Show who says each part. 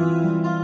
Speaker 1: you